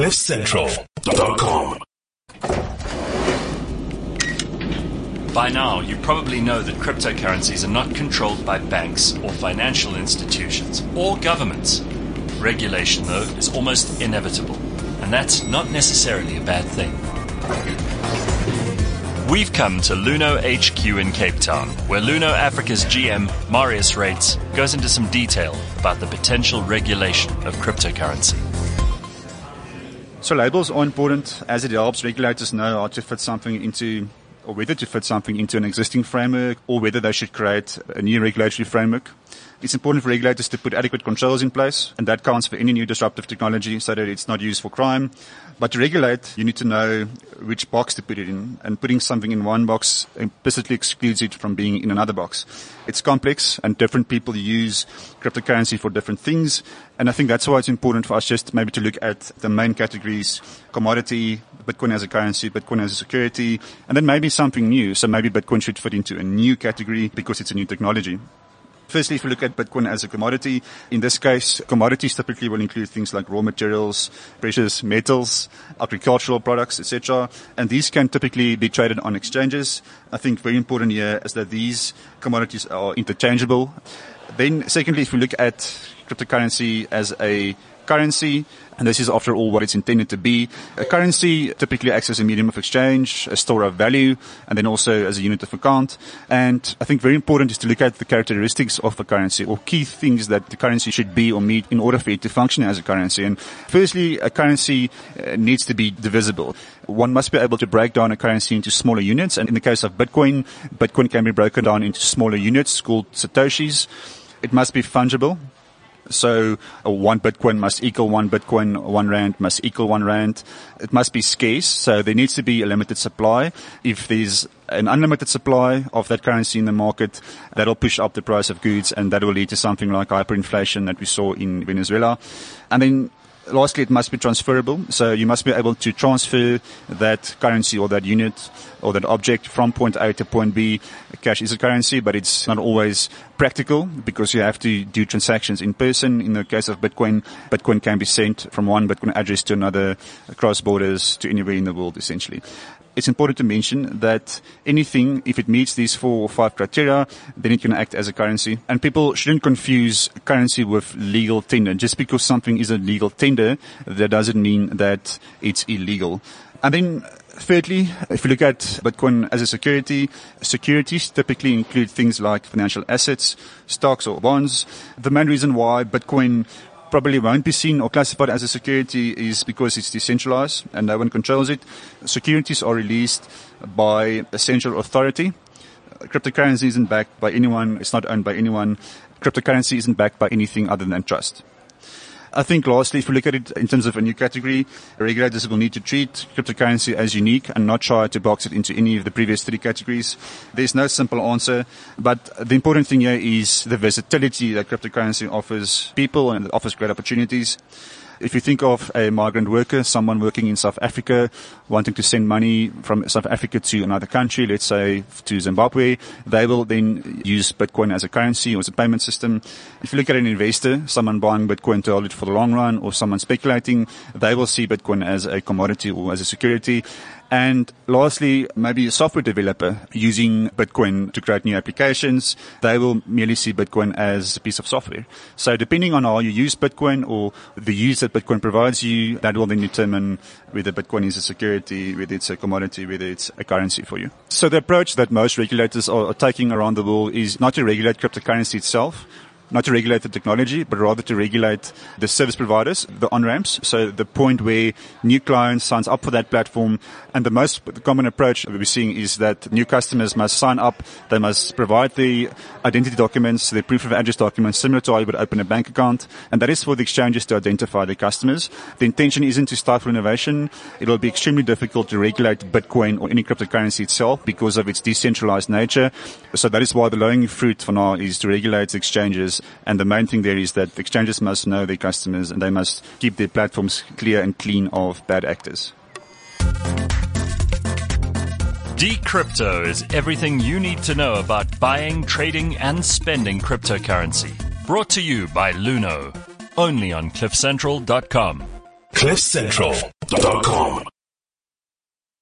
CliffCentral.com. By now, you probably know that cryptocurrencies are not controlled by banks or financial institutions or governments. Regulation, though, is almost inevitable, and that's not necessarily a bad thing. We've come to Luno HQ in Cape Town, where Luno Africa's GM, Marius Reitz, goes into some detail about the potential regulation of cryptocurrency. So labels are important as it helps regulators know how to fit something into or whether to fit something into an existing framework or whether they should create a new regulatory framework. It's important for regulators to put adequate controls in place, and that counts for any new disruptive technology so that it's not used for crime. But to regulate, you need to know which box to put it in, and putting something in one box implicitly excludes it from being in another box. It's complex, and different people use cryptocurrency for different things, and I think that's why it's important for us just maybe to look at the main categories, commodity, Bitcoin as a currency, Bitcoin as a security, and then maybe something new. So maybe Bitcoin should fit into a new category because it's a new technology. Firstly, if we look at Bitcoin as a commodity, in this case, commodities typically will include things like raw materials, precious metals, agricultural products, etc. And these can typically be traded on exchanges. I think very important here is that these commodities are interchangeable. Then secondly, if we look at cryptocurrency as a currency, and this is after all what it's intended to be. A currency typically acts as a medium of exchange, a store of value, and then also as a unit of account. And I think very important is to look at the characteristics of a currency or key things that the currency should be or meet in order for it to function as a currency. And firstly, a currency uh, needs to be divisible. One must be able to break down a currency into smaller units. And in the case of Bitcoin, Bitcoin can be broken down into smaller units called Satoshis. It must be fungible. So one Bitcoin must equal one Bitcoin, one Rand must equal one Rand. It must be scarce. So there needs to be a limited supply. If there's an unlimited supply of that currency in the market, that'll push up the price of goods and that will lead to something like hyperinflation that we saw in Venezuela. And then lastly, it must be transferable. So you must be able to transfer that currency or that unit or that object from point A to point B. Cash is a currency, but it's not always practical because you have to do transactions in person. In the case of Bitcoin, Bitcoin can be sent from one Bitcoin address to another across borders to anywhere in the world, essentially it's important to mention that anything, if it meets these four or five criteria, then it can act as a currency. And people shouldn't confuse currency with legal tender. Just because something is a legal tender, that doesn't mean that it's illegal. And then thirdly, if you look at Bitcoin as a security, securities typically include things like financial assets, stocks or bonds. The main reason why Bitcoin probably won't be seen or classified as a security is because it's decentralized and no one controls it. Securities are released by a central authority. Cryptocurrency isn't backed by anyone. It's not owned by anyone. Cryptocurrency isn't backed by anything other than trust. I think lastly, if we look at it in terms of a new category, regulators will need to treat cryptocurrency as unique and not try to box it into any of the previous three categories. There's no simple answer, but the important thing here is the versatility that cryptocurrency offers people and offers great opportunities. If you think of a migrant worker, someone working in South Africa, wanting to send money from South Africa to another country, let's say to Zimbabwe, they will then use Bitcoin as a currency or as a payment system. If you look at an investor, someone buying Bitcoin to hold it for the long run or someone speculating, they will see Bitcoin as a commodity or as a security. And lastly, maybe a software developer using Bitcoin to create new applications, they will merely see Bitcoin as a piece of software. So depending on how you use Bitcoin or the use that Bitcoin provides you, that will then determine whether Bitcoin is a security, whether it's a commodity, whether it's a currency for you. So the approach that most regulators are, taking around the world is not to regulate cryptocurrency itself, not to regulate the technology, but rather to regulate the service providers, the on-ramps. So the point where new clients signs up for that platform. And the most common approach we're seeing is that new customers must sign up. They must provide the identity documents, the proof of address documents, similar to how you would open a bank account. And that is for the exchanges to identify their customers. The intention isn't to stifle innovation. It will be extremely difficult to regulate Bitcoin or any cryptocurrency itself because of its decentralized nature. So that is why the low-hanging fruit for now is to regulate the exchanges and the main thing there is that exchanges must know their customers and they must keep their platforms clear and clean of bad actors. Decrypto is everything you need to know about buying, trading, and spending cryptocurrency. Brought to you by Luno, only on CliffCentral.com. CliffCentral.com.